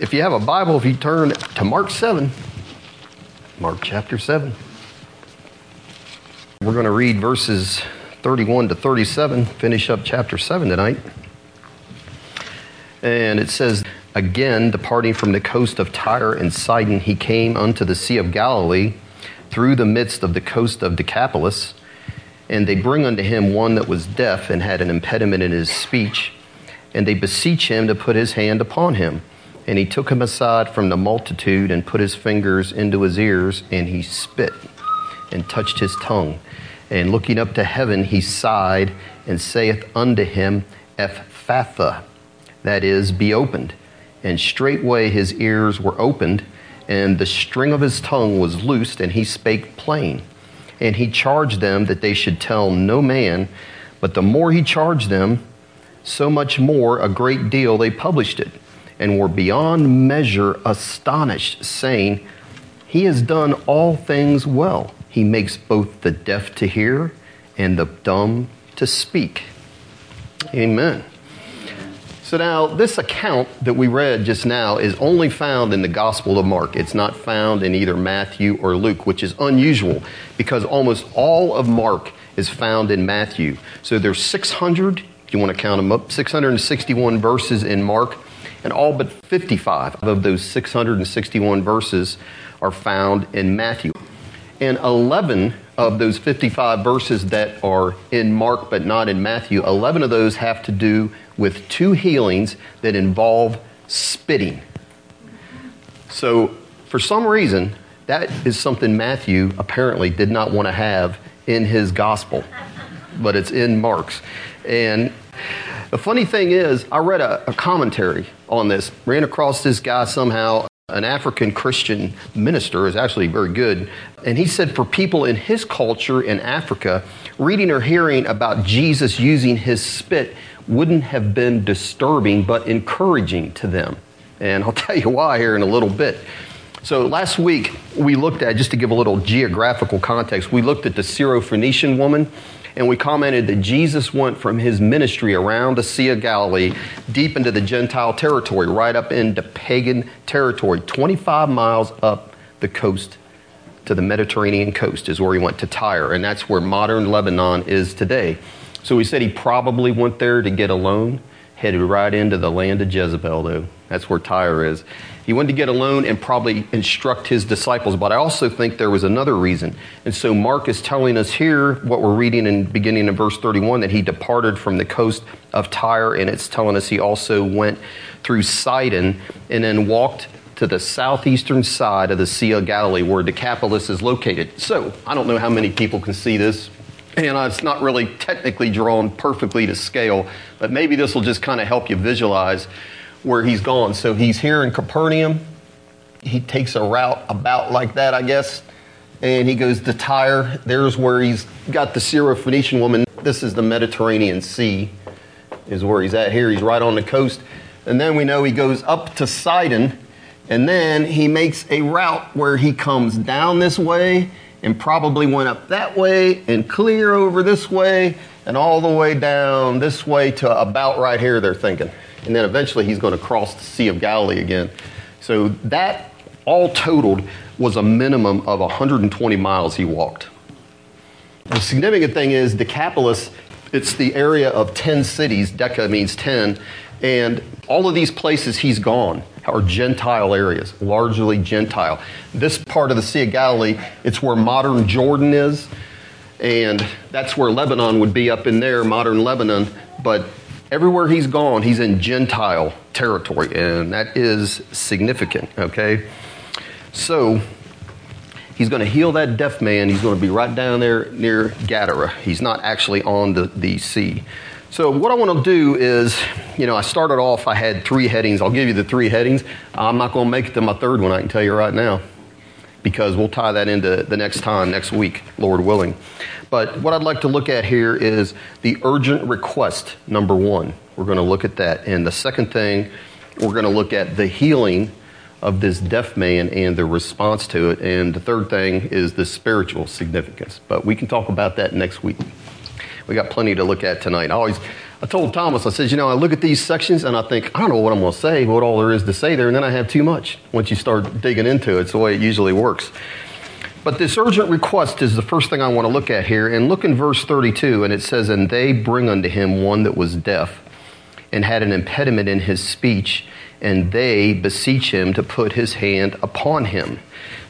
If you have a Bible, if you turn to Mark 7, Mark chapter 7, we're going to read verses 31 to 37, finish up chapter 7 tonight. And it says, Again, departing from the coast of Tyre and Sidon, he came unto the Sea of Galilee through the midst of the coast of Decapolis. And they bring unto him one that was deaf and had an impediment in his speech. And they beseech him to put his hand upon him. And he took him aside from the multitude and put his fingers into his ears, and he spit and touched his tongue. And looking up to heaven, he sighed and saith unto him, Ephphatha, that is, be opened. And straightway his ears were opened, and the string of his tongue was loosed, and he spake plain. And he charged them that they should tell no man, but the more he charged them, so much more a great deal they published it, and were beyond measure astonished, saying, He has done all things well. He makes both the deaf to hear and the dumb to speak. Amen. So now, this account that we read just now is only found in the Gospel of Mark. It's not found in either Matthew or Luke, which is unusual because almost all of Mark is found in Matthew. So there's 600, if you want to count them up, 661 verses in Mark, and all but 55 of those 661 verses are found in Matthew. And 11 of those 55 verses that are in Mark but not in Matthew, 11 of those have to do with two healings that involve spitting. So, for some reason, that is something Matthew apparently did not want to have in his gospel, but it's in Mark's. And the funny thing is, I read a, a commentary on this, ran across this guy somehow an African Christian minister is actually very good. And he said for people in his culture in Africa, reading or hearing about Jesus using his spit wouldn't have been disturbing but encouraging to them. And I'll tell you why here in a little bit. So last week we looked at, just to give a little geographical context, we looked at the Syrophoenician woman and we commented that Jesus went from his ministry around the Sea of Galilee deep into the Gentile territory, right up into pagan territory, 25 miles up the coast to the Mediterranean coast is where he went to Tyre, and that's where modern Lebanon is today. So we said he probably went there to get alone, headed right into the land of Jezebel, though. That's where Tyre is. He went to get alone and probably instruct his disciples, but I also think there was another reason. And so Mark is telling us here what we're reading in beginning in verse 31 that he departed from the coast of Tyre, and it's telling us he also went through Sidon and then walked to the southeastern side of the Sea of Galilee where Decapolis is located. So I don't know how many people can see this. And uh, it's not really technically drawn perfectly to scale, but maybe this will just kind of help you visualize where he's gone. So he's here in Capernaum. He takes a route about like that, I guess, and he goes to Tyre. There's where he's got the Syrophoenician woman. This is the Mediterranean Sea, is where he's at here. He's right on the coast. And then we know he goes up to Sidon, and then he makes a route where he comes down this way and probably went up that way and clear over this way and all the way down this way to about right here, they're thinking and then eventually he's going to cross the Sea of Galilee again. So that all totaled was a minimum of 120 miles he walked. The significant thing is Decapolis, it's the area of 10 cities. Deca means 10. And all of these places he's gone are Gentile areas, largely Gentile. This part of the Sea of Galilee, it's where modern Jordan is. And that's where Lebanon would be up in there, modern Lebanon. But Everywhere he's gone, he's in Gentile territory, and that is significant, okay? So, he's going to heal that deaf man. He's going to be right down there near Gadara. He's not actually on the, the sea. So, what I want to do is, you know, I started off, I had three headings. I'll give you the three headings. I'm not going to make it to my third one, I can tell you right now, because we'll tie that into the next time, next week, Lord willing. But what I'd like to look at here is the urgent request, number one. We're going to look at that. And the second thing, we're going to look at the healing of this deaf man and the response to it. And the third thing is the spiritual significance. But we can talk about that next week. We got plenty to look at tonight. I always, I told Thomas, I said, you know, I look at these sections and I think, I don't know what I'm going to say, what all there is to say there, and then I have too much once you start digging into it. It's the way it usually works. But this urgent request is the first thing I want to look at here. And look in verse 32, and it says, And they bring unto him one that was deaf and had an impediment in his speech, and they beseech him to put his hand upon him.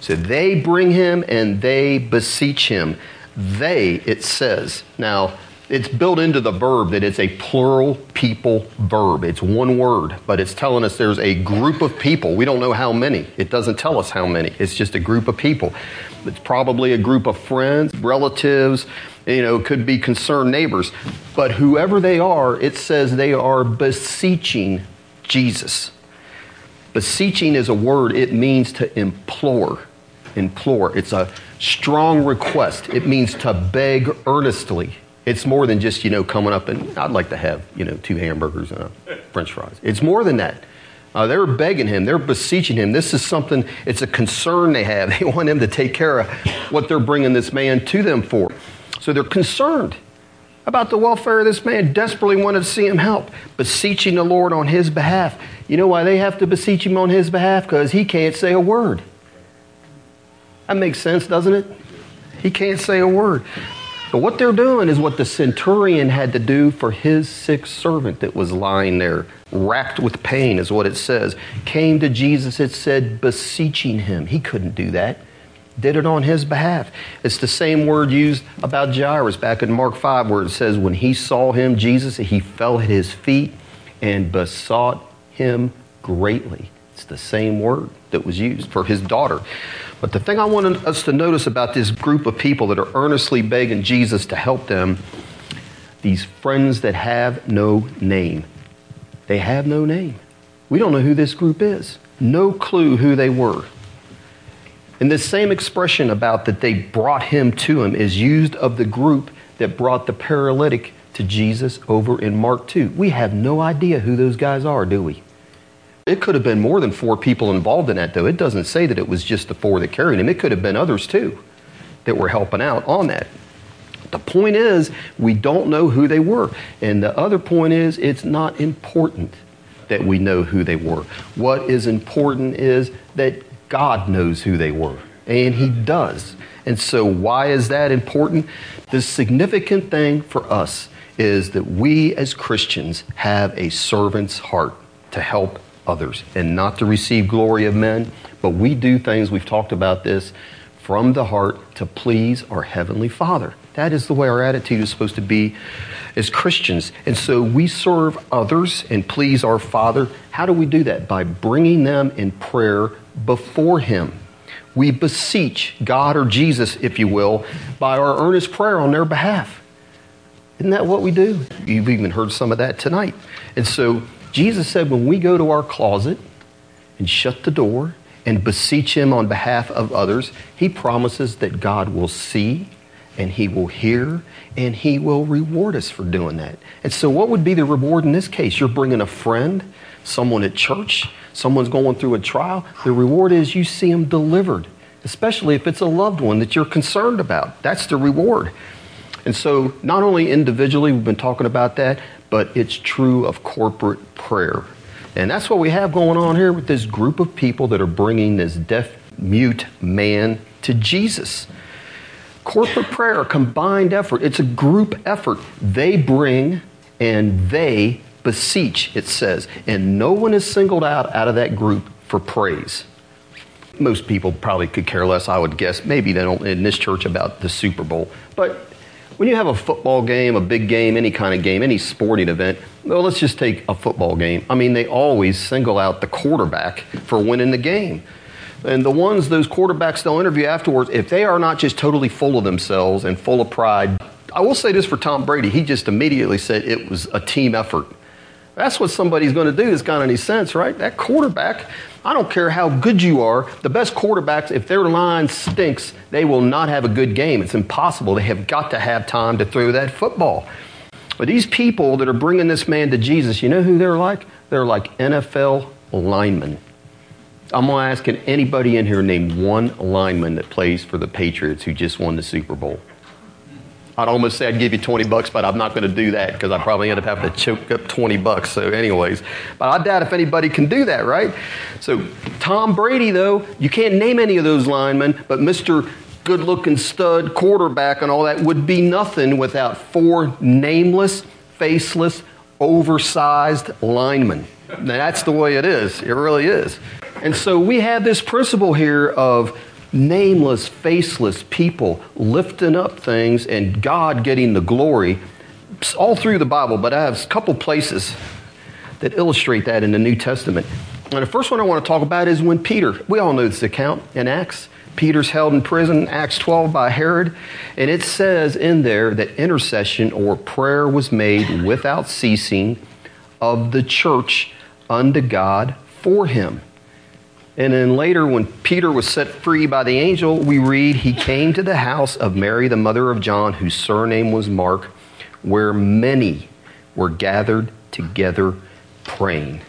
So they bring him and they beseech him. They, it says. Now, it's built into the verb that it's a plural people verb. It's one word, but it's telling us there's a group of people. We don't know how many. It doesn't tell us how many. It's just a group of people. It's probably a group of friends, relatives, you know, could be concerned neighbors. But whoever they are, it says they are beseeching Jesus. Beseeching is a word, it means to implore. Implore. It's a strong request. It means to beg earnestly. It's more than just, you know, coming up and I'd like to have, you know, two hamburgers and a french fries. It's more than that. Uh, they're begging him, they're beseeching him. This is something, it's a concern they have. They want him to take care of what they're bringing this man to them for. So they're concerned about the welfare of this man, desperately wanted to see him help, beseeching the Lord on his behalf. You know why they have to beseech him on his behalf? Because he can't say a word. That makes sense, doesn't it? He can't say a word. But what they're doing is what the centurion had to do for his sick servant that was lying there, racked with pain, is what it says. Came to Jesus, it said, beseeching him. He couldn't do that. Did it on his behalf. It's the same word used about Jairus back in Mark 5, where it says, when he saw him, Jesus, he fell at his feet and besought him greatly. It's the same word that was used for his daughter. But the thing I want us to notice about this group of people that are earnestly begging Jesus to help them, these friends that have no name. They have no name. We don't know who this group is. No clue who they were. And this same expression about that they brought him to him is used of the group that brought the paralytic to Jesus over in Mark 2. We have no idea who those guys are, do we? It could have been more than four people involved in that, though. It doesn't say that it was just the four that carried him. It could have been others, too, that were helping out on that. The point is, we don't know who they were. And the other point is, it's not important that we know who they were. What is important is that God knows who they were, and He does. And so, why is that important? The significant thing for us is that we as Christians have a servant's heart to help others and not to receive glory of men, but we do things, we've talked about this, from the heart to please our Heavenly Father. That is the way our attitude is supposed to be as Christians. And so we serve others and please our Father. How do we do that? By bringing them in prayer before Him. We beseech God or Jesus, if you will, by our earnest prayer on their behalf. Isn't that what we do? You've even heard some of that tonight. And so Jesus said when we go to our closet and shut the door and beseech Him on behalf of others, He promises that God will see and He will hear and He will reward us for doing that. And so, what would be the reward in this case? You're bringing a friend, someone at church, someone's going through a trial. The reward is you see them delivered, especially if it's a loved one that you're concerned about. That's the reward. And so, not only individually, we've been talking about that, but it's true of corporate prayer. And that's what we have going on here with this group of people that are bringing this deaf, mute man to Jesus. Corporate prayer, combined effort, it's a group effort. They bring and they beseech, it says. And no one is singled out out of that group for praise. Most people probably could care less, I would guess. Maybe they don't in this church about the Super Bowl. But when you have a football game, a big game, any kind of game, any sporting event, well, let's just take a football game. I mean, they always single out the quarterback for winning the game. And the ones, those quarterbacks they'll interview afterwards, if they are not just totally full of themselves and full of pride, I will say this for Tom Brady. He just immediately said it was a team effort. That's what somebody's going to do that's got any sense, right? That quarterback, I don't care how good you are, the best quarterbacks, if their line stinks, they will not have a good game. It's impossible. They have got to have time to throw that football. But these people that are bringing this man to Jesus, you know who they're like? They're like NFL linemen. I'm going to ask can anybody in here name one lineman that plays for the Patriots who just won the Super Bowl? I'd almost say I'd give you 20 bucks, but I'm not going to do that because I probably end up having to choke up 20 bucks. So, anyways, but I doubt if anybody can do that, right? So, Tom Brady, though, you can't name any of those linemen, but Mr. Good looking stud quarterback and all that would be nothing without four nameless, faceless, oversized linemen. That's the way it is. It really is. And so we have this principle here of nameless, faceless people lifting up things and God getting the glory all through the Bible, but I have a couple places that illustrate that in the New Testament. And the first one I want to talk about is when Peter, we all know this account in Acts. Peter's held in prison, Acts 12, by Herod. And it says in there that intercession or prayer was made without ceasing of the church unto God for him. And then later, when Peter was set free by the angel, we read, He came to the house of Mary, the mother of John, whose surname was Mark, where many were gathered together praying.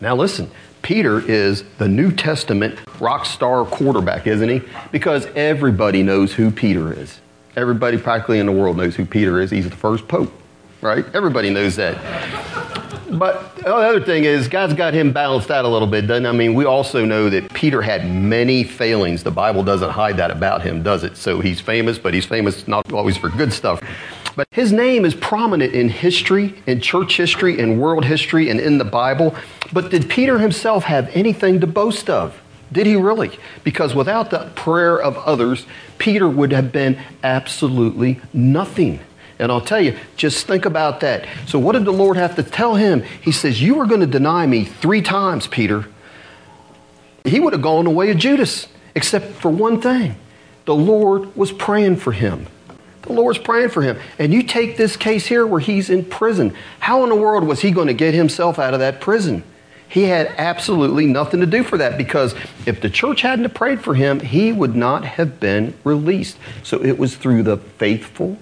Now, listen, Peter is the New Testament rock star quarterback, isn't he? Because everybody knows who Peter is. Everybody practically in the world knows who Peter is. He's the first pope, right? Everybody knows that. But the other thing is, God's got him balanced out a little bit, doesn't I mean, we also know that Peter had many failings. The Bible doesn't hide that about him, does it? So he's famous, but he's famous not always for good stuff. But his name is prominent in history, in church history, in world history, and in the Bible. But did Peter himself have anything to boast of? Did he really? Because without the prayer of others, Peter would have been absolutely nothing. And I'll tell you, just think about that. So, what did the Lord have to tell him? He says, You are going to deny me three times, Peter. He would have gone the way of Judas, except for one thing the Lord was praying for him. The Lord's praying for him. And you take this case here where he's in prison. How in the world was he going to get himself out of that prison? He had absolutely nothing to do for that because if the church hadn't prayed for him, he would not have been released. So it was through the faithful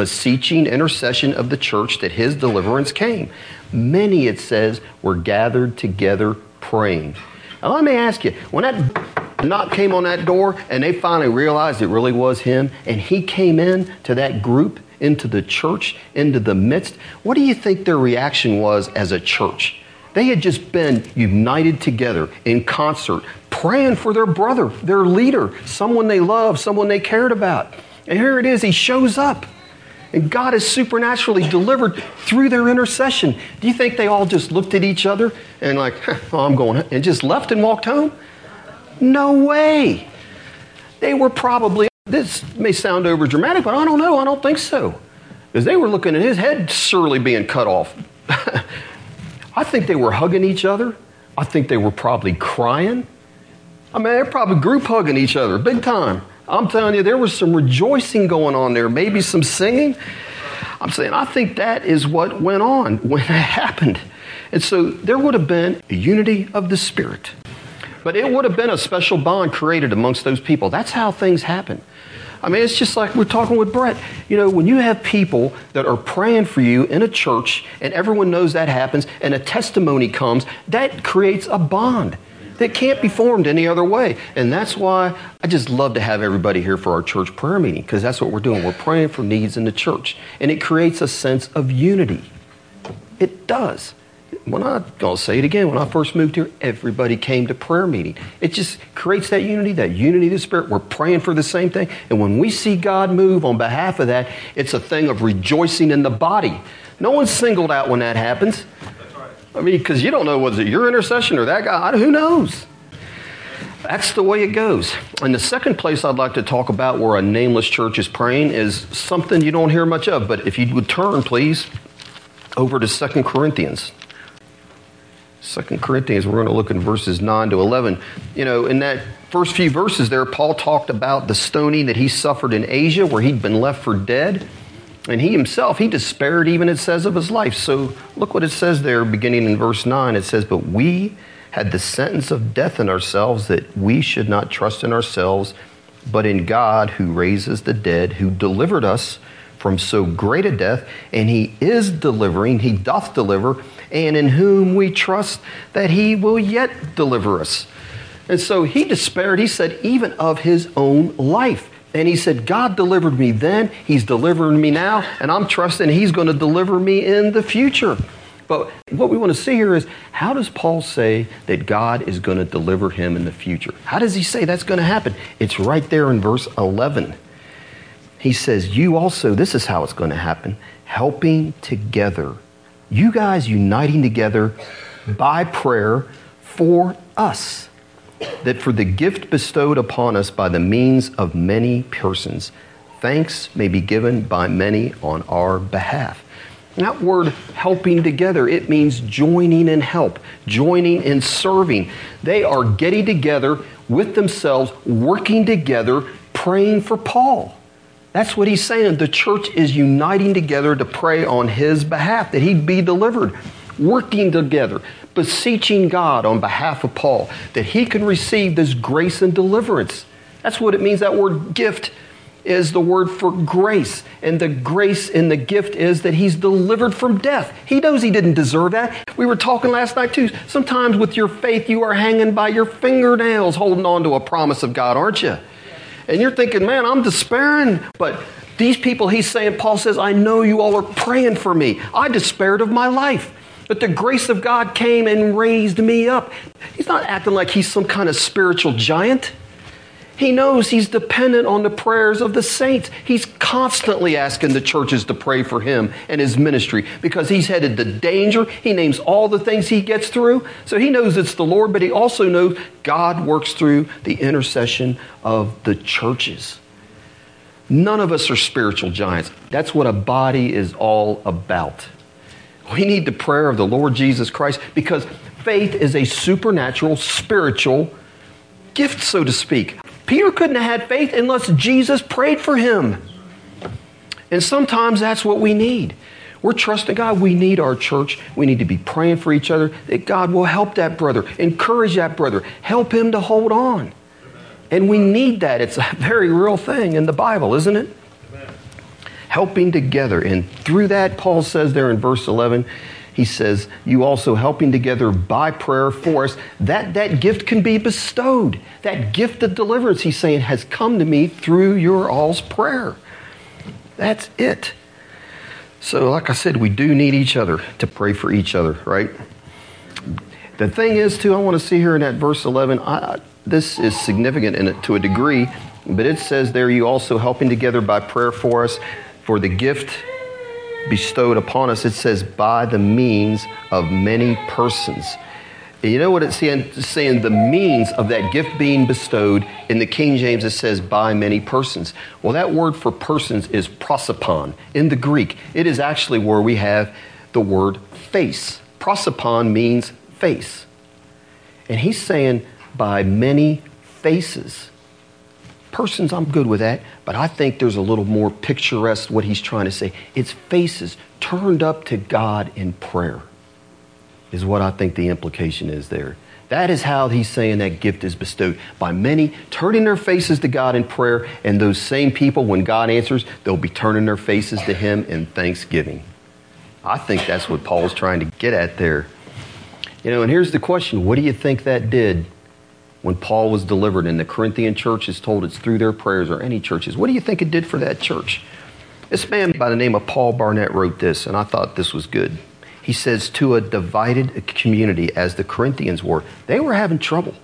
beseeching intercession of the church that his deliverance came. Many, it says, were gathered together praying. Now, let me ask you when that knock came on that door and they finally realized it really was him, and he came in to that group, into the church, into the midst, what do you think their reaction was as a church? They had just been united together in concert, praying for their brother, their leader, someone they loved, someone they cared about. And here it is, he shows up. And God is supernaturally delivered through their intercession. Do you think they all just looked at each other and, like, oh, I'm going, and just left and walked home? No way. They were probably, this may sound over dramatic, but I don't know. I don't think so. Because they were looking at his head surely being cut off. I think they were hugging each other. I think they were probably crying. I mean, they're probably group hugging each other big time. I'm telling you, there was some rejoicing going on there, maybe some singing. I'm saying, I think that is what went on when that happened. And so there would have been a unity of the Spirit. But it would have been a special bond created amongst those people. That's how things happen. I mean, it's just like we're talking with Brett. You know, when you have people that are praying for you in a church and everyone knows that happens and a testimony comes, that creates a bond that can't be formed any other way. And that's why I just love to have everybody here for our church prayer meeting because that's what we're doing. We're praying for needs in the church. And it creates a sense of unity. It does. When I, I'll say it again, when I first moved here, everybody came to prayer meeting. It just creates that unity, that unity of the Spirit. We're praying for the same thing. And when we see God move on behalf of that, it's a thing of rejoicing in the body. No one's singled out when that happens. I mean, because you don't know it your intercession or that guy? Who knows? That's the way it goes. And the second place I'd like to talk about where a nameless church is praying is something you don't hear much of. But if you would turn, please, over to Second Corinthians. Second Corinthians, we're going to look in verses 9 to 11. You know, in that first few verses there, Paul talked about the stoning that he suffered in Asia where he'd been left for dead. And he himself, he despaired even, it says, of his life. So look what it says there, beginning in verse 9. It says, But we had the sentence of death in ourselves that we should not trust in ourselves, but in God who raises the dead, who delivered us from so great a death, and he is delivering, he doth deliver, and in whom we trust that he will yet deliver us. And so he despaired, he said, even of his own life And he said, God delivered me then, he's delivering me now, and I'm trusting he's going to deliver me in the future. But what we want to see here is how does Paul say that God is going to deliver him in the future? How does he say that's going to happen? It's right there in verse 11. He says, You also, this is how it's going to happen, helping together. You guys uniting together by prayer for us that for the gift bestowed upon us by the means of many persons, thanks may be given by many on our behalf. That word helping together, it means joining in help, joining in serving. They are getting together with themselves, working together, praying for Paul. That's what he's saying. The church is uniting together to pray on his behalf, that he'd be delivered, working together, beseeching God on behalf of Paul that he can receive this grace and deliverance. That's what it means. That word gift is the word for grace. And the grace in the gift is that he's delivered from death. He knows he didn't deserve that. We were talking last night too. Sometimes with your faith, you are hanging by your fingernails holding on to a promise of God, aren't you? And you're thinking, man, I'm despairing. But these people, he's saying, Paul says, I know you all are praying for me. I despaired of my life. But the grace of God came and raised me up. He's not acting like he's some kind of spiritual giant. He knows he's dependent on the prayers of the saints. He's constantly asking the churches to pray for him and his ministry because he's headed to danger. He names all the things he gets through. So he knows it's the Lord, but he also knows God works through the intercession of the churches. None of us are spiritual giants. That's what a body is all about. We need the prayer of the Lord Jesus Christ because faith is a supernatural, spiritual gift, so to speak. Peter couldn't have had faith unless Jesus prayed for him. And sometimes that's what we need. We're trusting God. We need our church. We need to be praying for each other that God will help that brother, encourage that brother, help him to hold on. And we need that. It's a very real thing in the Bible, isn't it? Helping together. And through that, Paul says there in verse 11, he says, You also helping together by prayer for us, that that gift can be bestowed. That gift of deliverance, he's saying, has come to me through your all's prayer. That's it. So, like I said, we do need each other to pray for each other, right? The thing is, too, I want to see here in that verse 11, I, this is significant in it to a degree, but it says there, you also helping together by prayer for us for the gift bestowed upon us, it says, by the means of many persons. And you know what it's saying? It's saying the means of that gift being bestowed. In the King James, it says by many persons. Well, that word for persons is prosopon. In the Greek, it is actually where we have the word face. Prosopon means face. And he's saying by many faces. Persons, I'm good with that, but I think there's a little more picturesque what he's trying to say. It's faces turned up to God in prayer, is what I think the implication is there. That is how he's saying that gift is bestowed by many turning their faces to God in prayer, and those same people, when God answers, they'll be turning their faces to Him in thanksgiving. I think that's what Paul's trying to get at there. You know, and here's the question what do you think that did when Paul was delivered and the Corinthian church is told it's through their prayers or any churches. What do you think it did for that church? This man by the name of Paul Barnett wrote this, and I thought this was good. He says, To a divided community, as the Corinthians were, they were having trouble.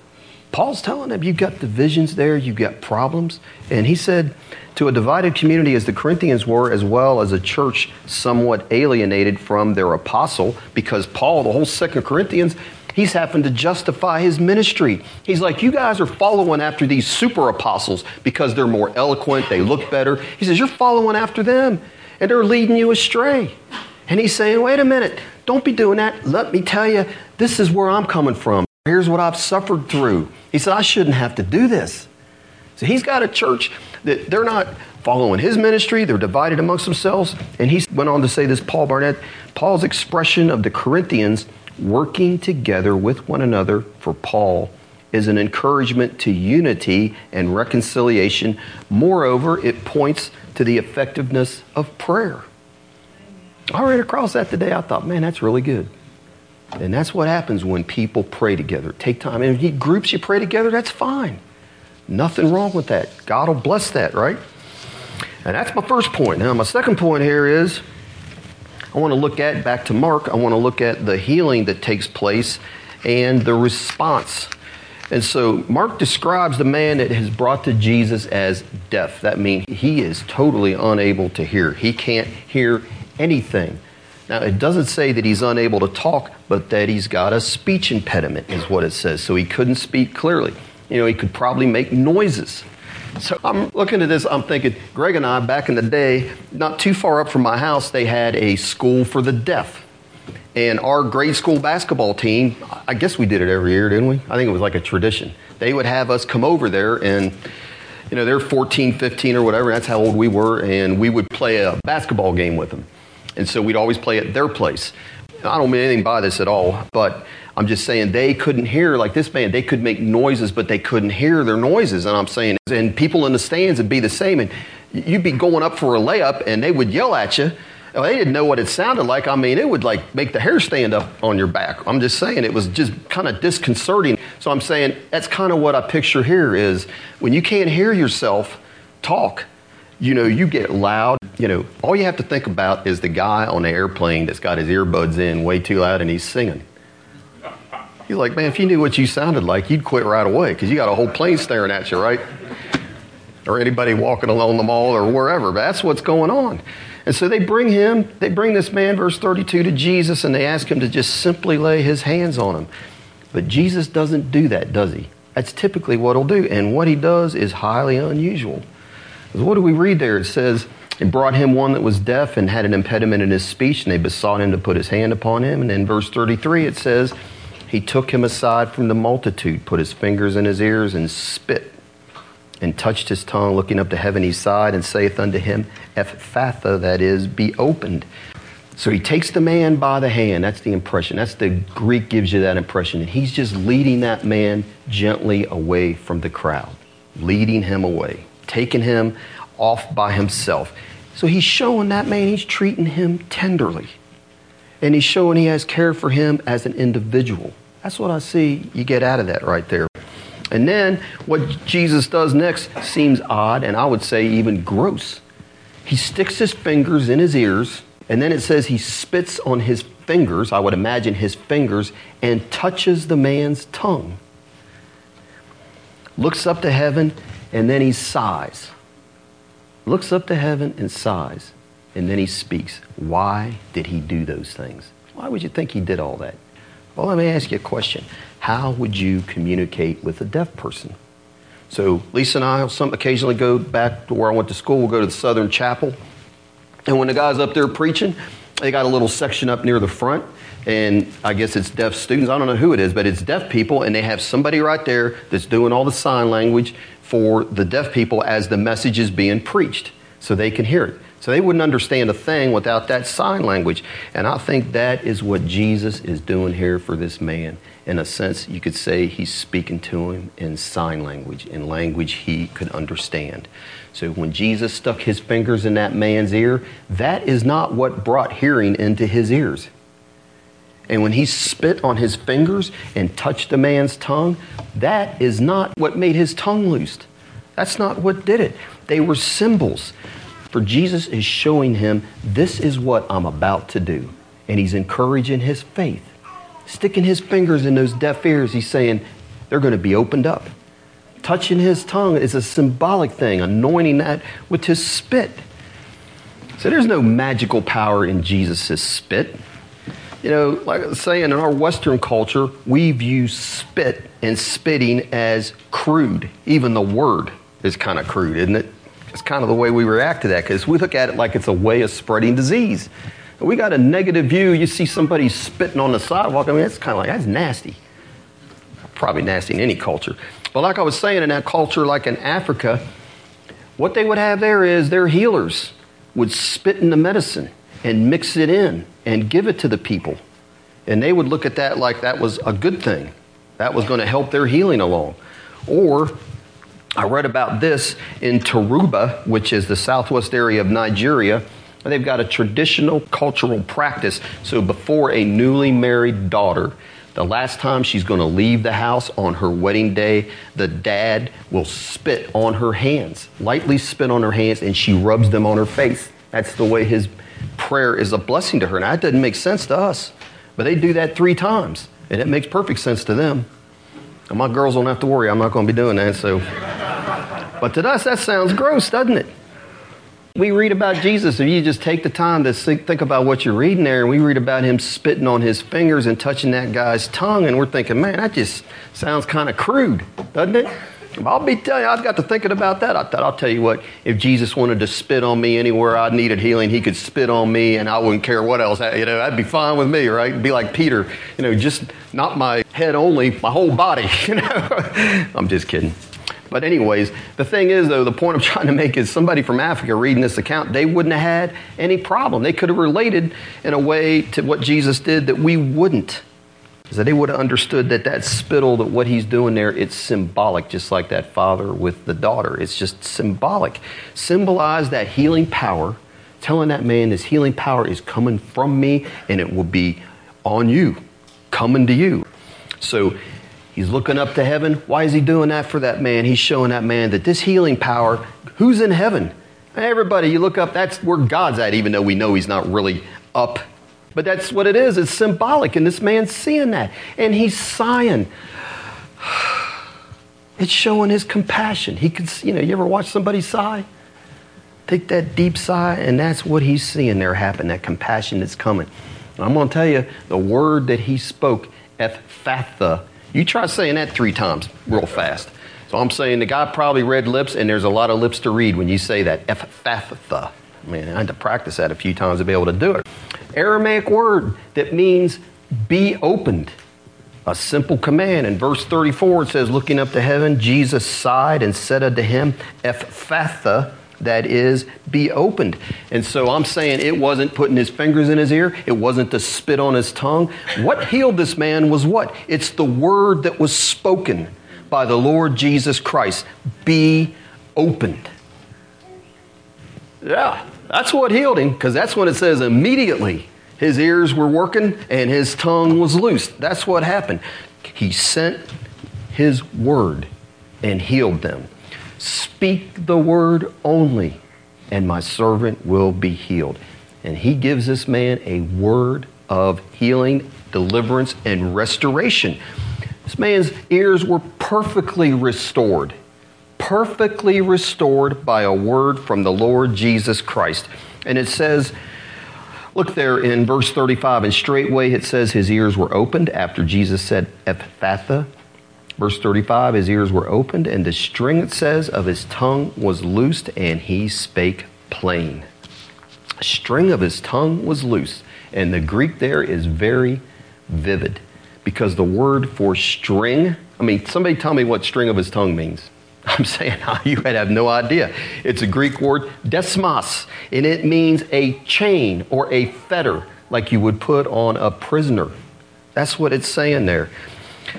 Paul's telling them, You've got divisions there, you've got problems. And he said, To a divided community, as the Corinthians were, as well as a church somewhat alienated from their apostle, because Paul, the whole second Corinthians, he's having to justify his ministry. He's like, You guys are following after these super apostles because they're more eloquent, they look better. He says, You're following after them, and they're leading you astray. And he's saying, Wait a minute, don't be doing that. Let me tell you, this is where I'm coming from. Here's what I've suffered through. He said, I shouldn't have to do this. So he's got a church that they're not following his ministry, they're divided amongst themselves. And he went on to say this, Paul Barnett, Paul's expression of the Corinthians working together with one another for Paul is an encouragement to unity and reconciliation. Moreover, it points to the effectiveness of prayer. I read across that today. I thought, man, that's really good. And that's what happens when people pray together. Take time. And if you groups you pray together, that's fine. Nothing wrong with that. God will bless that, right? And that's my first point. Now, my second point here is I want to look at, back to Mark, I want to look at the healing that takes place and the response. And so Mark describes the man that has brought to Jesus as deaf. That means he is totally unable to hear. He can't hear anything. Now, it doesn't say that he's unable to talk, but that he's got a speech impediment, is what it says. So he couldn't speak clearly. You know, he could probably make noises. So I'm looking at this, I'm thinking, Greg and I, back in the day, not too far up from my house, they had a school for the deaf. And our grade school basketball team, I guess we did it every year, didn't we? I think it was like a tradition. They would have us come over there and, you know, they're 14, 15 or whatever, that's how old we were, and we would play a basketball game with them. And so we'd always play at their place. I don't mean anything by this at all, but I'm just saying they couldn't hear like this band. They could make noises, but they couldn't hear their noises. And I'm saying, and people in the stands would be the same. And you'd be going up for a layup, and they would yell at you. Well, they didn't know what it sounded like. I mean, it would like make the hair stand up on your back. I'm just saying it was just kind of disconcerting. So I'm saying that's kind of what I picture here is when you can't hear yourself talk, you know, you get loud. You know, all you have to think about is the guy on the airplane that's got his earbuds in way too loud and he's singing. You're like, man, if you knew what you sounded like, you'd quit right away because you got a whole plane staring at you, right? Or anybody walking along the mall or wherever. But that's what's going on. And so they bring him, they bring this man, verse 32, to Jesus and they ask him to just simply lay his hands on him. But Jesus doesn't do that, does he? That's typically what he'll do. And what he does is highly unusual. What do we read there? It says, it brought him one that was deaf and had an impediment in his speech, and they besought him to put his hand upon him. And in verse 33, it says, he took him aside from the multitude, put his fingers in his ears, and spit, and touched his tongue, looking up to heaven, he sighed, and saith unto him, Ephphatha, that is, be opened. So he takes the man by the hand. That's the impression. That's the Greek gives you that impression. And he's just leading that man gently away from the crowd, leading him away, taking him off by himself. So he's showing that man, he's treating him tenderly and he's showing he has care for him as an individual. That's what I see you get out of that right there. And then what Jesus does next seems odd and I would say even gross. He sticks his fingers in his ears, and then it says he spits on his fingers, I would imagine his fingers, and touches the man's tongue. Looks up to heaven, and then he sighs. Looks up to heaven and sighs. And then he speaks. Why did he do those things? Why would you think he did all that? Well, let me ask you a question. How would you communicate with a deaf person? So Lisa and I some occasionally go back to where I went to school. We'll go to the Southern Chapel. And when the guy's up there preaching, they got a little section up near the front. And I guess it's deaf students. I don't know who it is, but it's deaf people. And they have somebody right there that's doing all the sign language for the deaf people as the message is being preached so they can hear it. So they wouldn't understand a thing without that sign language. And I think that is what Jesus is doing here for this man. In a sense, you could say he's speaking to him in sign language, in language he could understand. So when Jesus stuck his fingers in that man's ear, that is not what brought hearing into his ears. And when he spit on his fingers and touched the man's tongue, that is not what made his tongue loosed. That's not what did it. They were symbols. For Jesus is showing him, this is what I'm about to do. And he's encouraging his faith. Sticking his fingers in those deaf ears, he's saying, they're going to be opened up. Touching his tongue is a symbolic thing, anointing that with his spit. So there's no magical power in Jesus' spit. You know, like I was saying, in our Western culture, we view spit and spitting as crude. Even the word is kind of crude, isn't it? It's kind of the way we react to that because we look at it like it's a way of spreading disease. We got a negative view. You see somebody spitting on the sidewalk. I mean, it's kind of like, that's nasty. Probably nasty in any culture. But like I was saying, in that culture, like in Africa, what they would have there is their healers would spit in the medicine and mix it in and give it to the people. And they would look at that like that was a good thing. That was going to help their healing along. Or I read about this in Yoruba, which is the southwest area of Nigeria. They've got a traditional cultural practice. So before a newly married daughter the last time she's going to leave the house on her wedding day, the dad will spit on her hands, lightly spit on her hands, and she rubs them on her face. That's the way his prayer is a blessing to her. Now, that doesn't make sense to us, but they do that three times, and it makes perfect sense to them. And my girls don't have to worry, I'm not going to be doing that, so. But to us, that sounds gross, doesn't it? We read about Jesus, if you just take the time to think about what you're reading there, and we read about him spitting on his fingers and touching that guy's tongue, and we're thinking, man, that just sounds kind of crude, doesn't it? I'll be telling you, I've got to thinking about that. I thought, I'll tell you what, if Jesus wanted to spit on me anywhere I needed healing, he could spit on me and I wouldn't care what else. You know, that'd be fine with me, right? Be like Peter, you know, just not my head only, my whole body, you know. I'm just kidding. But, anyways, the thing is, though, the point I'm trying to make is somebody from Africa reading this account, they wouldn't have had any problem. They could have related in a way to what Jesus did that we wouldn't. So they would have understood that that spittle, that what he's doing there, it's symbolic, just like that father with the daughter. It's just symbolic. Symbolize that healing power, telling that man this healing power is coming from me and it will be on you, coming to you. So He's looking up to heaven. Why is he doing that for that man? He's showing that man that this healing power, who's in heaven? Everybody, you look up, that's where God's at, even though we know he's not really up. But that's what it is. It's symbolic, and this man's seeing that. And he's sighing. It's showing his compassion. He could, you know, you ever watch somebody sigh? Take that deep sigh, and that's what he's seeing there happen, that compassion that's coming. And I'm going to tell you, the word that he spoke, Ephphatha, you try saying that three times real fast. So I'm saying the guy probably read lips, and there's a lot of lips to read when you say that. Ephphatha. I mean, I had to practice that a few times to be able to do it. Aramaic word that means be opened. A simple command. In verse 34, it says, Looking up to heaven, Jesus sighed and said unto him, Ephphatha, that is, be opened. And so I'm saying it wasn't putting his fingers in his ear, it wasn't the spit on his tongue. What healed this man was what? It's the word that was spoken by the Lord Jesus Christ be opened. Yeah, that's what healed him, because that's when it says immediately his ears were working and his tongue was loosed. That's what happened. He sent his word and healed them. Speak the word only, and my servant will be healed. And he gives this man a word of healing, deliverance, and restoration. This man's ears were perfectly restored, perfectly restored by a word from the Lord Jesus Christ. And it says, Look there in verse 35, and straightway it says his ears were opened after Jesus said, Ephphatha, Verse 35 His ears were opened, and the string, it says, of his tongue was loosed, and he spake plain. The string of his tongue was loosed. And the Greek there is very vivid because the word for string, I mean, somebody tell me what string of his tongue means. I'm saying you would have no idea. It's a Greek word, desmos, and it means a chain or a fetter like you would put on a prisoner. That's what it's saying there.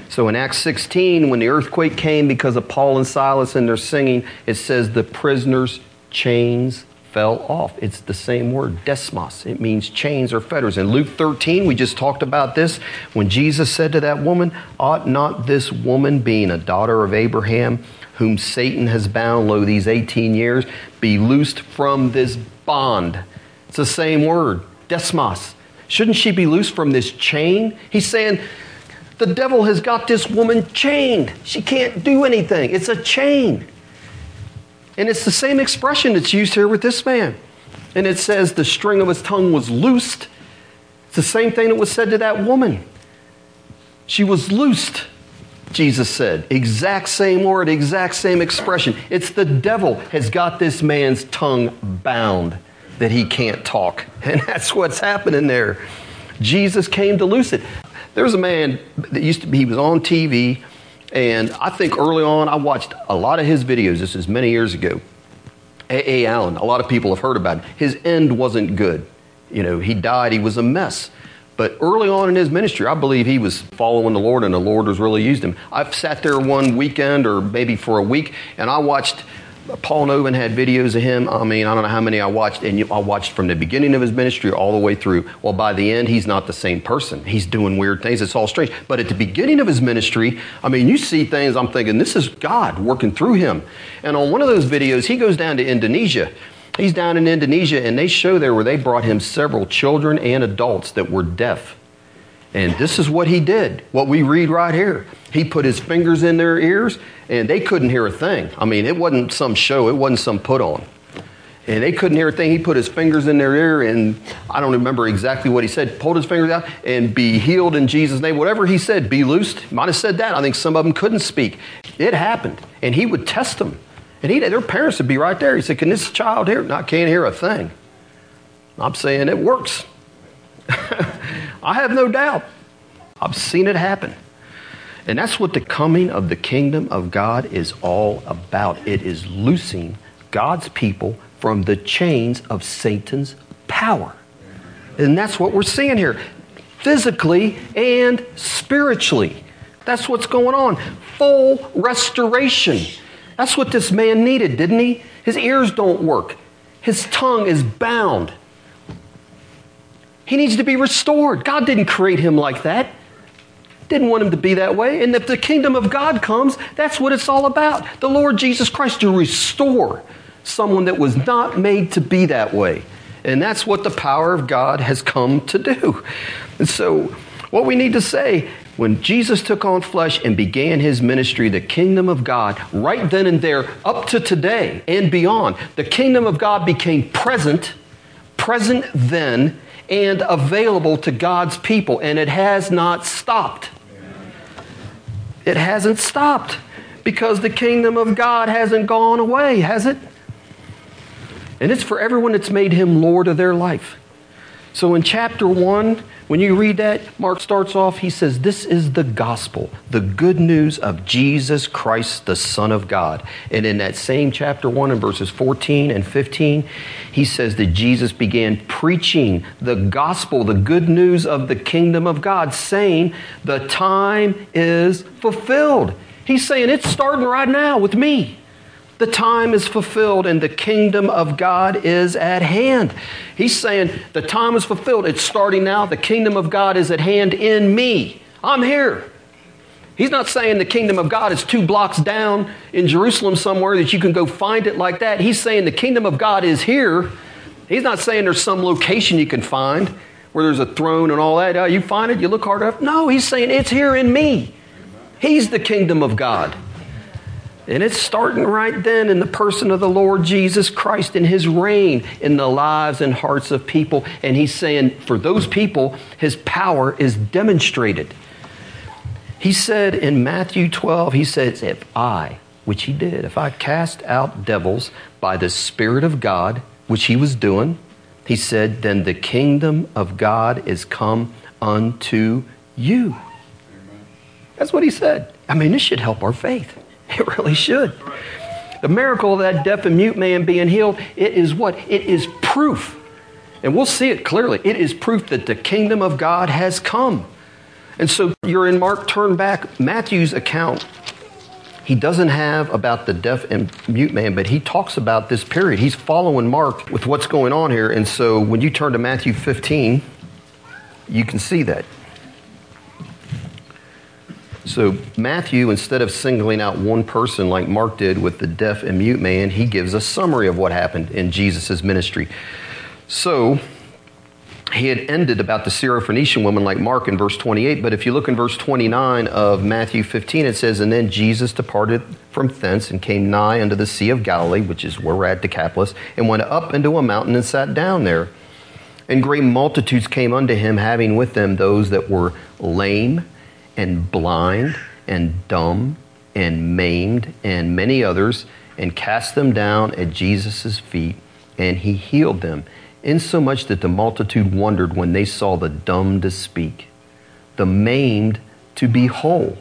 So in Acts 16, when the earthquake came because of Paul and Silas and their singing, it says the prisoners' chains fell off. It's the same word, desmos. It means chains or fetters. In Luke 13, we just talked about this when Jesus said to that woman, Ought not this woman, being a daughter of Abraham, whom Satan has bound, lo, these 18 years, be loosed from this bond? It's the same word, desmos. Shouldn't she be loosed from this chain? He's saying, the devil has got this woman chained. She can't do anything. It's a chain. And it's the same expression that's used here with this man. And it says the string of his tongue was loosed. It's the same thing that was said to that woman. She was loosed, Jesus said. Exact same word, exact same expression. It's the devil has got this man's tongue bound that he can't talk. And that's what's happening there. Jesus came to loose it. There was a man that used to be, he was on TV, and I think early on I watched a lot of his videos. This is many years ago. A.A. Allen, a lot of people have heard about him. His end wasn't good. You know, he died, he was a mess. But early on in his ministry, I believe he was following the Lord and the Lord was really used him. I've sat there one weekend or maybe for a week and I watched Paul Noven had videos of him. I mean, I don't know how many I watched, and I watched from the beginning of his ministry all the way through. Well, by the end, he's not the same person. He's doing weird things. It's all strange. But at the beginning of his ministry, I mean, you see things, I'm thinking, this is God working through him. And on one of those videos, he goes down to Indonesia. He's down in Indonesia, and they show there where they brought him several children and adults that were deaf. And this is what he did, what we read right here. He put his fingers in their ears, and they couldn't hear a thing. I mean, it wasn't some show, it wasn't some put on. And they couldn't hear a thing. He put his fingers in their ear, and I don't remember exactly what he said. Pulled his fingers out and be healed in Jesus' name. Whatever he said, be loosed. Might have said that. I think some of them couldn't speak. It happened. And he would test them. And he, their parents would be right there. He said, Can this child hear? I can't hear a thing. I'm saying it works. I have no doubt. I've seen it happen. And that's what the coming of the kingdom of God is all about. It is loosing God's people from the chains of Satan's power. And that's what we're seeing here, physically and spiritually. That's what's going on. Full restoration. That's what this man needed, didn't he? His ears don't work, his tongue is bound. He needs to be restored. God didn't create him like that. Didn't want him to be that way. And if the kingdom of God comes, that's what it's all about. The Lord Jesus Christ to restore someone that was not made to be that way. And that's what the power of God has come to do. And so, what we need to say when Jesus took on flesh and began his ministry, the kingdom of God, right then and there, up to today and beyond, the kingdom of God became present, present then, and available to God's people. And it has not stopped. It hasn't stopped because the kingdom of God hasn't gone away, has it? And it's for everyone that's made him Lord of their life. So in chapter 1, when you read that, Mark starts off, he says, This is the gospel, the good news of Jesus Christ, the Son of God. And in that same chapter 1, in verses 14 and 15, he says that Jesus began preaching the gospel, the good news of the kingdom of God, saying, The time is fulfilled. He's saying, It's starting right now with me. The time is fulfilled and the kingdom of God is at hand. He's saying, The time is fulfilled. It's starting now. The kingdom of God is at hand in me. I'm here. He's not saying the kingdom of God is two blocks down in Jerusalem somewhere that you can go find it like that. He's saying the kingdom of God is here. He's not saying there's some location you can find where there's a throne and all that. Oh, you find it, you look hard enough. No, he's saying it's here in me. He's the kingdom of God. And it's starting right then in the person of the Lord Jesus Christ in his reign in the lives and hearts of people. And he's saying, for those people, his power is demonstrated. He said in Matthew 12, he says, If I, which he did, if I cast out devils by the Spirit of God, which he was doing, he said, then the kingdom of God is come unto you. That's what he said. I mean, this should help our faith. It really should. The miracle of that deaf and mute man being healed, it is what? It is proof. And we'll see it clearly. It is proof that the kingdom of God has come. And so you're in Mark, turn back, Matthew's account. He doesn't have about the deaf and mute man, but he talks about this period. He's following Mark with what's going on here. And so when you turn to Matthew 15, you can see that. So, Matthew, instead of singling out one person like Mark did with the deaf and mute man, he gives a summary of what happened in Jesus' ministry. So, he had ended about the Syrophoenician woman like Mark in verse 28, but if you look in verse 29 of Matthew 15, it says, And then Jesus departed from thence and came nigh unto the Sea of Galilee, which is where we're at Decapolis, and went up into a mountain and sat down there. And great multitudes came unto him, having with them those that were lame and blind and dumb and maimed and many others, and cast them down at Jesus' feet, and he healed them, insomuch that the multitude wondered when they saw the dumb to speak, the maimed to be whole,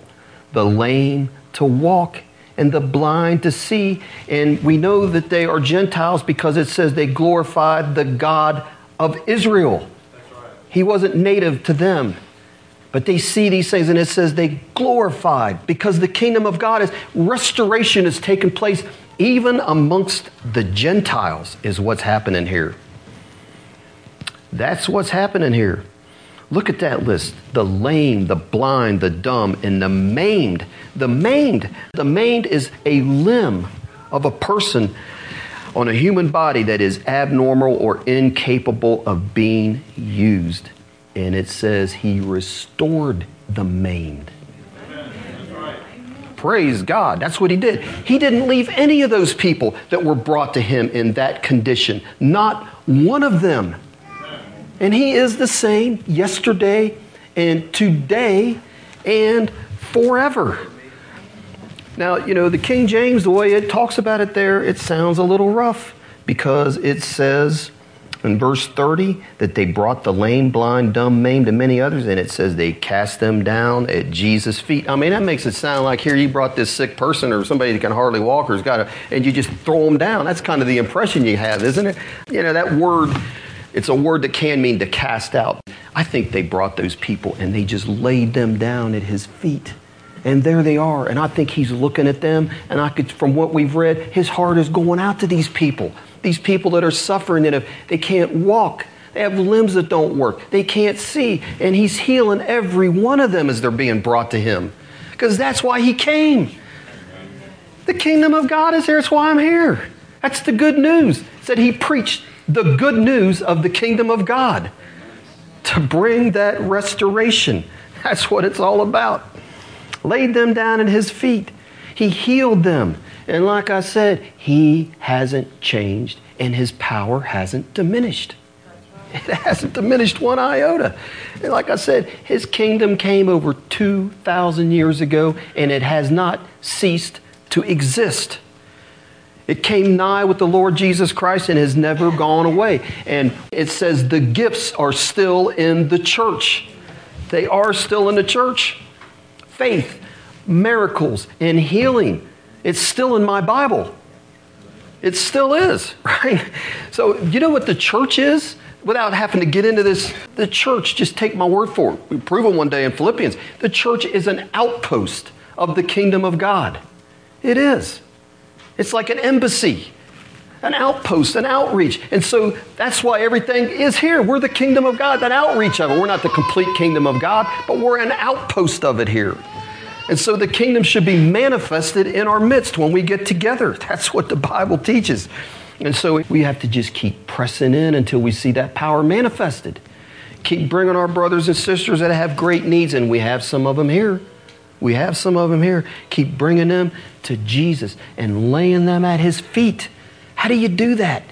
the lame to walk, and the blind to see. And we know that they are Gentiles because it says they glorified the God of Israel. He wasn't native to them. But they see these things and it says they glorified because the kingdom of God is restoration has taken place even amongst the Gentiles, is what's happening here. That's what's happening here. Look at that list the lame, the blind, the dumb, and the maimed. The maimed. The maimed is a limb of a person on a human body that is abnormal or incapable of being used. And it says he restored the maimed. Praise God. That's what he did. He didn't leave any of those people that were brought to him in that condition. Not one of them. And He is the same yesterday and today and forever. Now, you know, the King James, the way it talks about it there, it sounds a little rough because it says in verse 30 that they brought the lame, blind, dumb, maimed, and many others, and it says they cast them down at Jesus' feet. I mean, that makes it sound like here you brought this sick person or somebody that can hardly walk or's got a, and you just throw them down. That's kind of the impression you have, isn't it? You know, that word it's a word that can mean to cast out. I think they brought those people and they just laid them down at his feet. And there they are. And I think he's looking at them. And I could, from what we've read, his heart is going out to these people. These people that are suffering, that have, they can't walk. They have limbs that don't work. They can't see. And he's healing every one of them as they're being brought to him. Because that's why he came. The kingdom of God is here, That's why I'm here. That's the good news. That he preached the good news of the kingdom of God, to bring that restoration. That's what it's all about. Laid them down at his feet. He healed them. And like I said, he hasn't changed and his power hasn't diminished. It hasn't diminished one iota. And like I said, his kingdom came over 2,000 years ago and it has not ceased to exist. It came nigh with the Lord Jesus Christ and has never gone away. And it says the gifts are still in the church. They are still in the church. Faith, miracles, and healing. It's still in my Bible. It still is, right? So, you know what the church is? Without having to get into this, the church, just take my word for it. We prove it one day in Philippians. The church is an outpost of the kingdom of God. It is. It's like an embassy, an outpost, an outreach. And so that's why everything is here. We're the kingdom of God, that outreach of it. We're not the complete kingdom of God, but we're an outpost of it here. And so the kingdom should be manifested in our midst when we get together. That's what the Bible teaches. And so we have to just keep pressing in until we see that power manifested. Keep bringing our brothers and sisters that have great needs, and we have some of them here. We have some of them here. Keep bringing them to Jesus and laying them at His feet. How do you do that?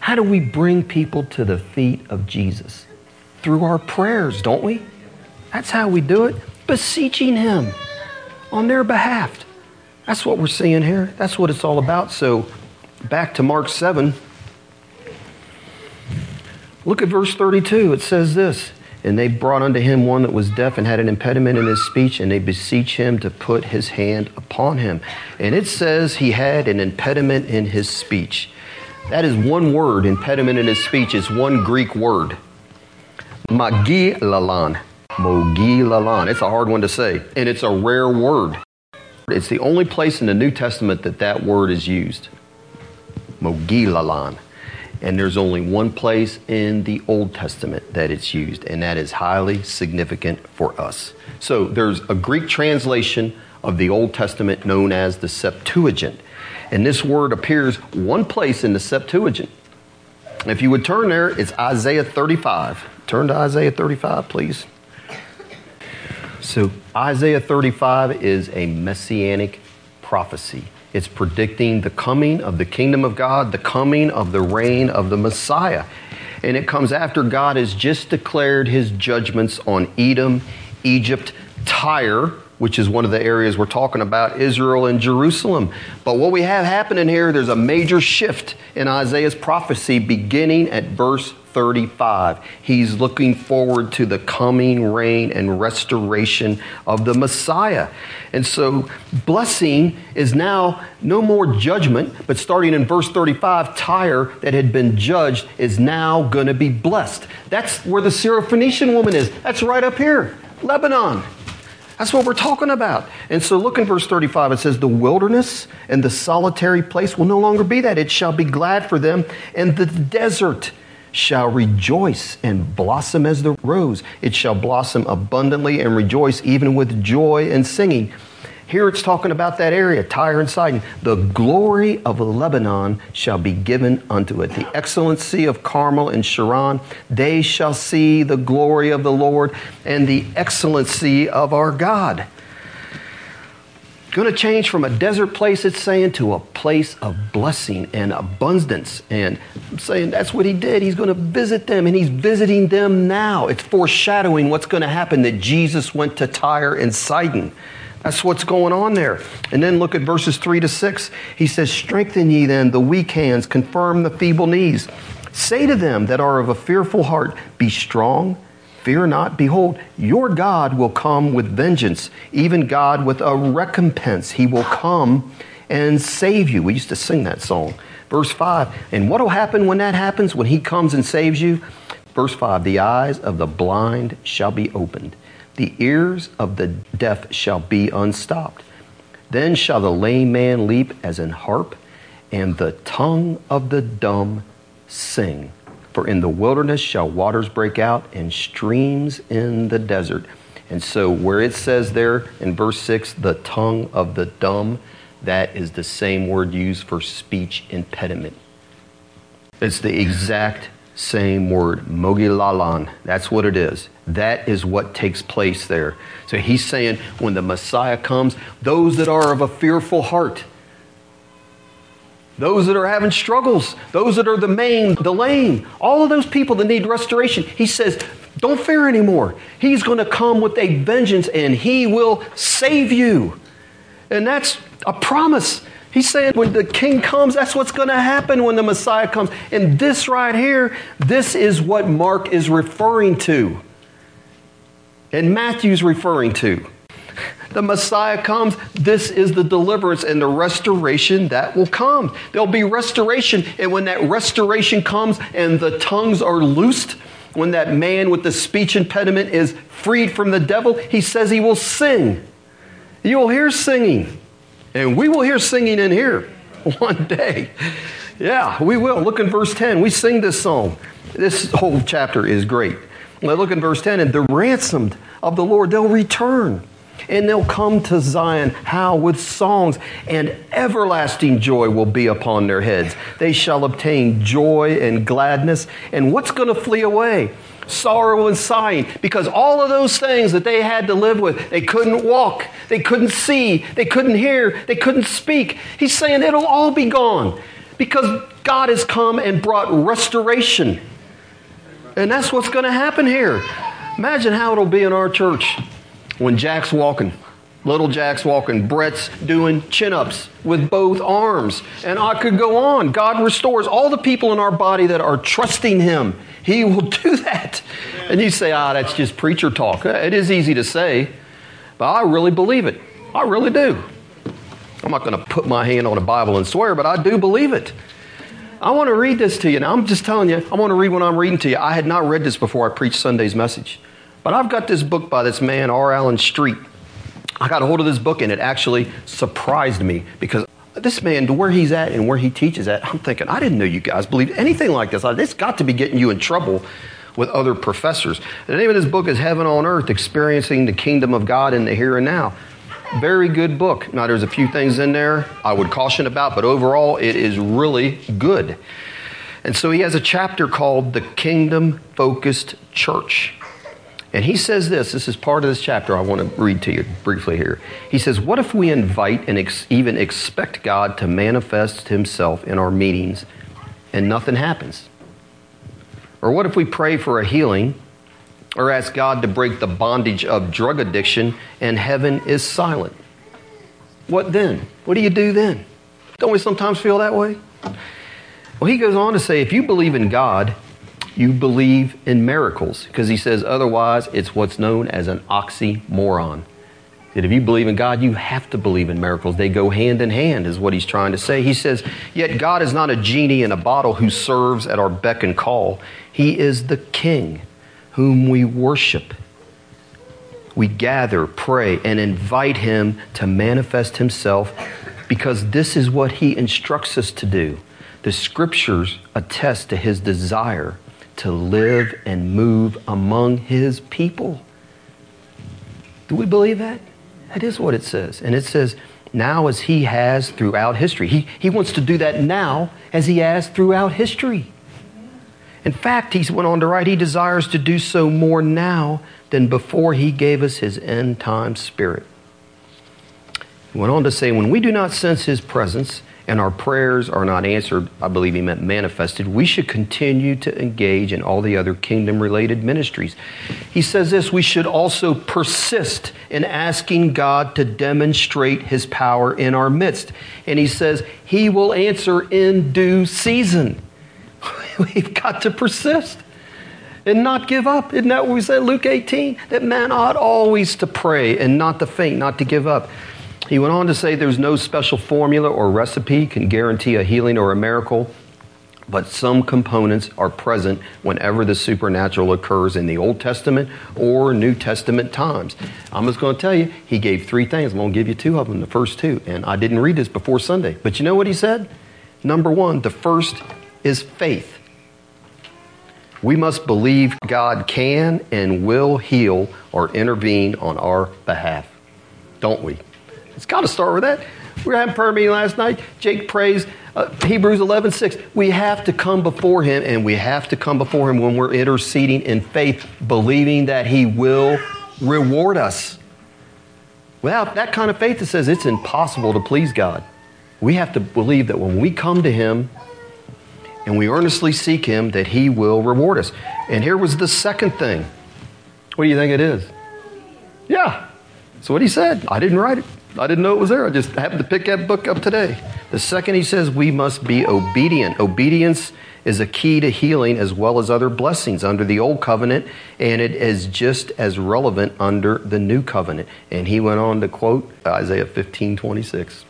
How do we bring people to the feet of Jesus? Through our prayers, don't we? That's how we do it. Beseeching Him on their behalf. That's what we're seeing here. That's what it's all about. So, back to Mark 7. Look at verse 32. It says this and they brought unto him one that was deaf and had an impediment in his speech, and they beseech him to put his hand upon him. And it says he had an impediment in his speech. That is one word, impediment in his speech, is one Greek word. Magilalan. Mogilalan. It's a hard one to say, and it's a rare word. It's the only place in the New Testament that that word is used. Mogilalan. And there's only one place in the Old Testament that it's used, and that is highly significant for us. So there's a Greek translation of the Old Testament known as the Septuagint. And this word appears one place in the Septuagint. If you would turn there, it's Isaiah 35. Turn to Isaiah 35, please. So, Isaiah 35 is a messianic prophecy. It's predicting the coming of the kingdom of God, the coming of the reign of the Messiah. And it comes after God has just declared his judgments on Edom, Egypt, Tyre, which is one of the areas we're talking about, Israel and Jerusalem. But what we have happening here, there's a major shift in Isaiah's prophecy beginning at verse 35. He's looking forward to the coming reign and restoration of the Messiah. And so, blessing is now no more judgment, but starting in verse 35, Tyre that had been judged is now going to be blessed. That's where the Syrophoenician woman is. That's right up here, Lebanon. That's what we're talking about. And so look in verse 35. It says, The wilderness and the solitary place will no longer be that. It shall be glad for them, and the desert shall rejoice and blossom as the rose. It shall blossom abundantly and rejoice even with joy and singing. Here it's talking about that area, Tyre and Sidon. The glory of Lebanon shall be given unto it. The excellency of Carmel and Sharon, they shall see the glory of the Lord and the excellency of our God. Going to change from a desert place, it's saying, to a place of blessing and abundance. And I'm saying that's what he did. He's going to visit them, and he's visiting them now. It's foreshadowing what's going to happen that Jesus went to Tyre and Sidon. That's what's going on there. And then look at verses 3 to 6. He says, Strengthen ye then the weak hands, confirm the feeble knees. Say to them that are of a fearful heart, Be strong, fear not. Behold, your God will come with vengeance, even God with a recompense. He will come and save you. We used to sing that song. Verse 5. And what will happen when that happens? When he comes and saves you? Verse 5 The eyes of the blind shall be opened the ears of the deaf shall be unstopped. Then shall the lame man leap as an harp, and the tongue of the dumb sing. For in the wilderness shall waters break out, and streams in the desert. And so, where it says there in verse 6, the tongue of the dumb, that is the same word used for speech impediment. It's the exact same word, mogilalan. That's what it is. That is what takes place there. So he's saying when the Messiah comes, those that are of a fearful heart, those that are having struggles, those that are the maimed, the lame, all of those people that need restoration, he says, don't fear anymore. He's going to come with a vengeance and he will save you. And that's a promise. He's saying when the king comes, that's what's going to happen when the Messiah comes. And this right here, this is what Mark is referring to. And Matthew's referring to. The Messiah comes, this is the deliverance and the restoration that will come. There'll be restoration, and when that restoration comes and the tongues are loosed, when that man with the speech impediment is freed from the devil, he says he will sing. You'll hear singing. And we will hear singing in here one day. Yeah, we will. Look in verse 10. We sing this song. This whole chapter is great. Now look in verse 10. And the ransomed of the Lord, they'll return. And they'll come to Zion. How? With songs, and everlasting joy will be upon their heads. They shall obtain joy and gladness. And what's going to flee away? sorrow and sighing because all of those things that they had to live with, they couldn't walk, they couldn't see, they couldn't hear, they couldn't speak. He's saying it'll all be gone because God has come and brought restoration. And that's what's going to happen here. Imagine how it'll be in our church when Jack's walking. Little Jack's walking, Brett's doing chin ups with both arms. And I could go on. God restores all the people in our body that are trusting Him. He will do that. And you say, ah, that's just preacher talk. It is easy to say, but I really believe it. I really do. I'm not going to put my hand on a Bible and swear, but I do believe it. I want to read this to you. Now, I'm just telling you, I want to read what I'm reading to you. I had not read this before I preached Sunday's message. But I've got this book by this man, R. Alan Streett. I got a hold of this book and it actually surprised me because this man, to where he's at and where he teaches at, I'm thinking, I didn't know you guys believed anything like this. It's got to be getting you in trouble with other professors. The name of this book is Heaven on Earth Experiencing the Kingdom of God in the Here and Now. Very good book. Now, there's a few things in there I would caution about, but overall, it is really good. And so he has a chapter called The Kingdom Focused Church. And he says this this is part of this chapter I want to read to you briefly here. He says, What if we invite and ex- even expect God to manifest himself in our meetings and nothing happens? Or what if we pray for a healing or ask God to break the bondage of drug addiction and heaven is silent? What then? What do you do then? Don't we sometimes feel that way? Well, he goes on to say, if you believe in God, you believe in miracles because he says otherwise it's what's known as an oxymoron. That if you believe in God, you have to believe in miracles. They go hand in hand, is what he's trying to say. He says, Yet God is not a genie in a bottle who serves at our beck and call. He is the King whom we worship. we gather, pray, and invite Him to manifest Himself because this is what He instructs us to do. The scriptures attest to His desire to live and move among His people. Do we believe that? That is what it says. And it says, now as He has throughout history. He, he wants to do that now as He has throughout history. In fact, he went on to write, He desires to do so more now than before He gave us His end time spirit. He went on to say, When we do not sense His presence and our prayers are not answered, I believe he meant manifested, we should continue to engage in all the other kingdom related ministries. He says this we should also persist in asking God to demonstrate his power in our midst. And he says, He will answer in due season. We've got to persist and not give up. Isn't that what we said, Luke 18? That man ought always to pray and not to faint, not to give up. He went on to say there's no special formula or recipe can guarantee a healing or a miracle, but some components are present whenever the supernatural occurs in the Old Testament or New Testament times. I'm just going to tell you, he gave three things. I'm going to give you two of them, the first two. And I didn't read this before Sunday. But you know what he said? Number one, the first is faith. We must believe God can and will heal or intervene on our behalf, don't we? It's got to start with that. We were having prayer meeting last night. Jake prays uh, Hebrews 11 6. We have to come before him, and we have to come before him when we're interceding in faith, believing that he will reward us. Without that kind of faith, it says it's impossible to please God. We have to believe that when we come to him and we earnestly seek him, that he will reward us. And here was the second thing. What do you think it is? Yeah. So what he said. I didn't write it. I didn't know it was there. I just happened to pick that book up today. The second he says, we must be obedient. Obedience is a key to healing as well as other blessings under the old covenant, and it is just as relevant under the new covenant. And he went on to quote Isaiah 15 26.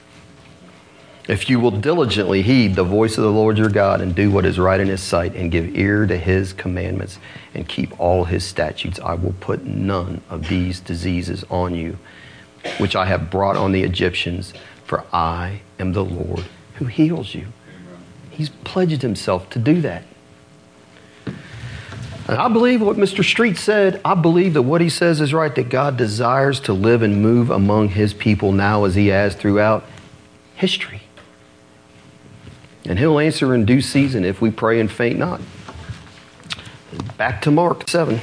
If you will diligently heed the voice of the Lord your God and do what is right in his sight and give ear to his commandments and keep all his statutes, I will put none of these diseases on you which I have brought on the Egyptians, for I am the Lord who heals you. He's pledged himself to do that. And I believe what Mr. Streett said. I believe that what he says is right, that God desires to live and move among his people now as he has throughout history. And he'll answer in due season if we pray and faint not. Back to Mark 7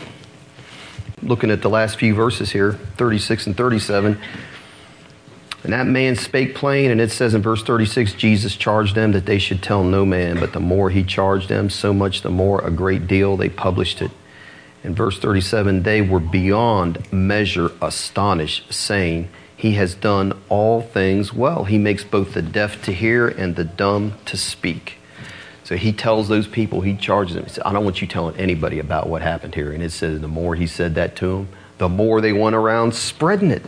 looking at the last few verses here, 36 and 37. And that man spake plain, and it says in verse 36 Jesus charged them that they should tell no man, but the more he charged them, so much the more a great deal they published it. In verse 37, they were beyond measure astonished, saying, He has done all things well. He makes both the deaf to hear and the dumb to speak. So he tells those people, he charges them, he says, I don't want you telling anybody about what happened here. And it says the more he said that to them, the more they went around spreading it.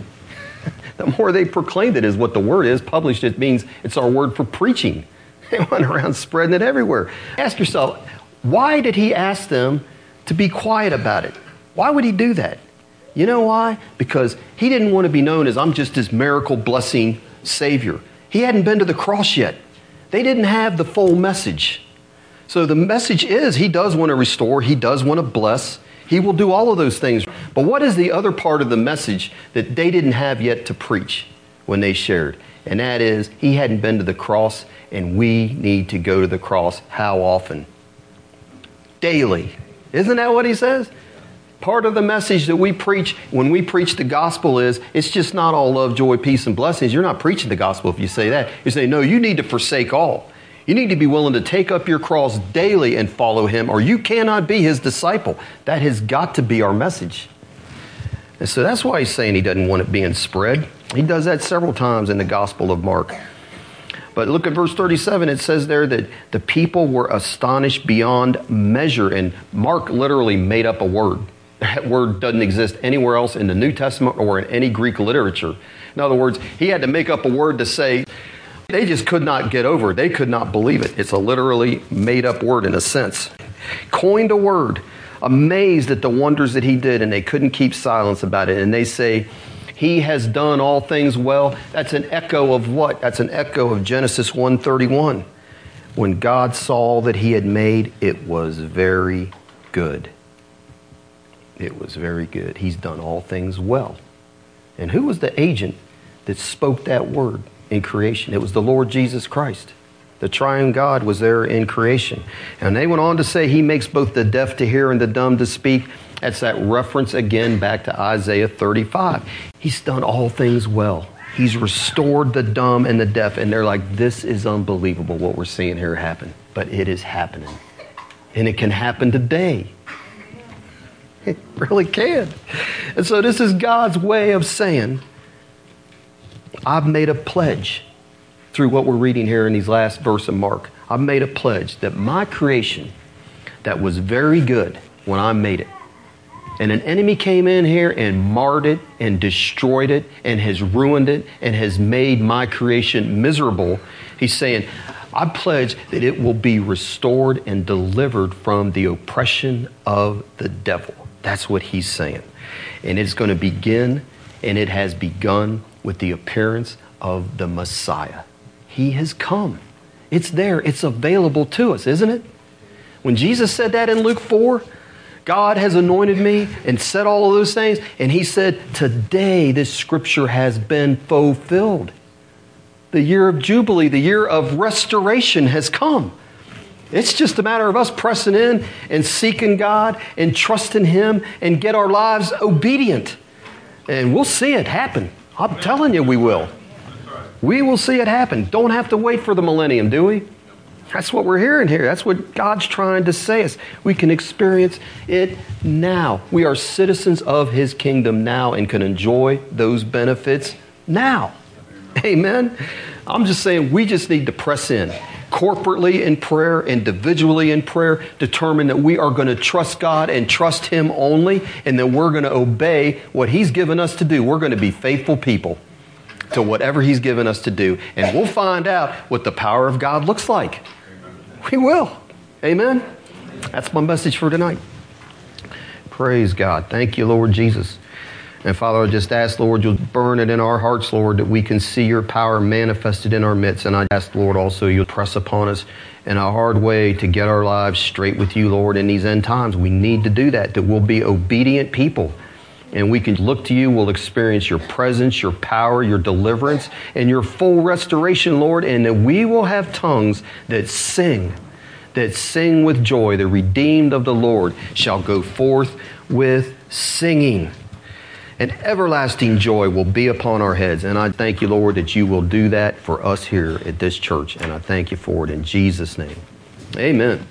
the more they proclaimed it is what the word is. Published it means it's our word for preaching. They went around spreading it everywhere. Ask yourself, why did he ask them to be quiet about it? Why would he do that? You know why? Because he didn't want to be known as I'm just this miracle blessing Savior. He hadn't been to the cross yet. They didn't have the full message. So the message is He does want to restore, He does want to bless, He will do all of those things. But what is the other part of the message that they didn't have yet to preach when they shared? And that is, He hadn't been to the cross, and we need to go to the cross. How often? Daily. Isn't that what He says? Part of the message that we preach when we preach the gospel is it's just not all love, joy, peace, and blessings. You're not preaching the gospel if you say that. You say, no, you need to forsake all. You need to be willing to take up your cross daily and follow him, or you cannot be his disciple. That has got to be our message. And so that's why he's saying he doesn't want it being spread. He does that several times in the Gospel of Mark. But look at verse 37. It says there that the people were astonished beyond measure. And Mark literally made up a word. That word doesn't exist anywhere else in the New Testament or in any Greek literature. In other words, he had to make up a word to say they just could not get over it. They could not believe it. It's a literally made up word in a sense. Coined a word. amazed at the wonders that he did, and they couldn't keep silence about it. And they say, He has done all things well. That's an echo of what? That's an echo of Genesis 131. When God saw that he had made, it was very good. It was very good. He's done all things well. And who was the agent that spoke that word in creation? It was the Lord Jesus Christ. The triune God was there in creation. And they went on to say he makes both the deaf to hear and the dumb to speak. That's that reference again back to Isaiah 35. He's done all things well. He's restored the dumb and the deaf. And they're like, this is unbelievable what we're seeing here happen. But it is happening. And it can happen today. It really can. And so this is God's way of saying, I've made a pledge through what we're reading here in these last verse of Mark. I've made a pledge that my creation that was very good when I made it, and an enemy came in here and marred it and destroyed it and has ruined it and has made my creation miserable, he's saying, I pledge that it will be restored and delivered from the oppression of the devil. That's what he's saying. And it's going to begin, and it has begun with the appearance of the Messiah. He has come. It's there, it's available to us, isn't it? When Jesus said that in Luke 4, God has anointed me and said all of those things, and He said, Today this scripture has been fulfilled. The year of Jubilee, the year of restoration has come. It's just a matter of us pressing in and seeking God and trusting Him and get our lives obedient. And we'll see it happen. I'm telling you, we will. We will see it happen. Don't have to wait for the millennium, do we? That's what we're hearing here. That's what God's trying to say us. We can experience it now. We are citizens of his kingdom now and can enjoy those benefits now. Amen. I'm just saying we just need to press in corporately in prayer, individually in prayer, determine that we are going to trust God and trust Him only, and that we're going to obey what He's given us to do. We're going to be faithful people to whatever He's given us to do, and we'll find out what the power of God looks like. We will. Amen. That's my message for tonight. Praise God. Thank you, Lord Jesus. And Father, I just ask, Lord, you'll burn it in our hearts, Lord, that we can see your power manifested in our midst. And I ask, Lord, also you'll press upon us in a hard way to get our lives straight with you, Lord, in these end times. We need to do that, that we'll be obedient people. And we can look to you, we'll experience your presence, your power, your deliverance, and your full restoration, Lord, and that we will have tongues that sing, that sing with joy. The redeemed of the Lord shall go forth with singing and everlasting joy will be upon our heads. And I thank you, Lord, that you will do that for us here at this church. And I thank you for it in Jesus' name. Amen.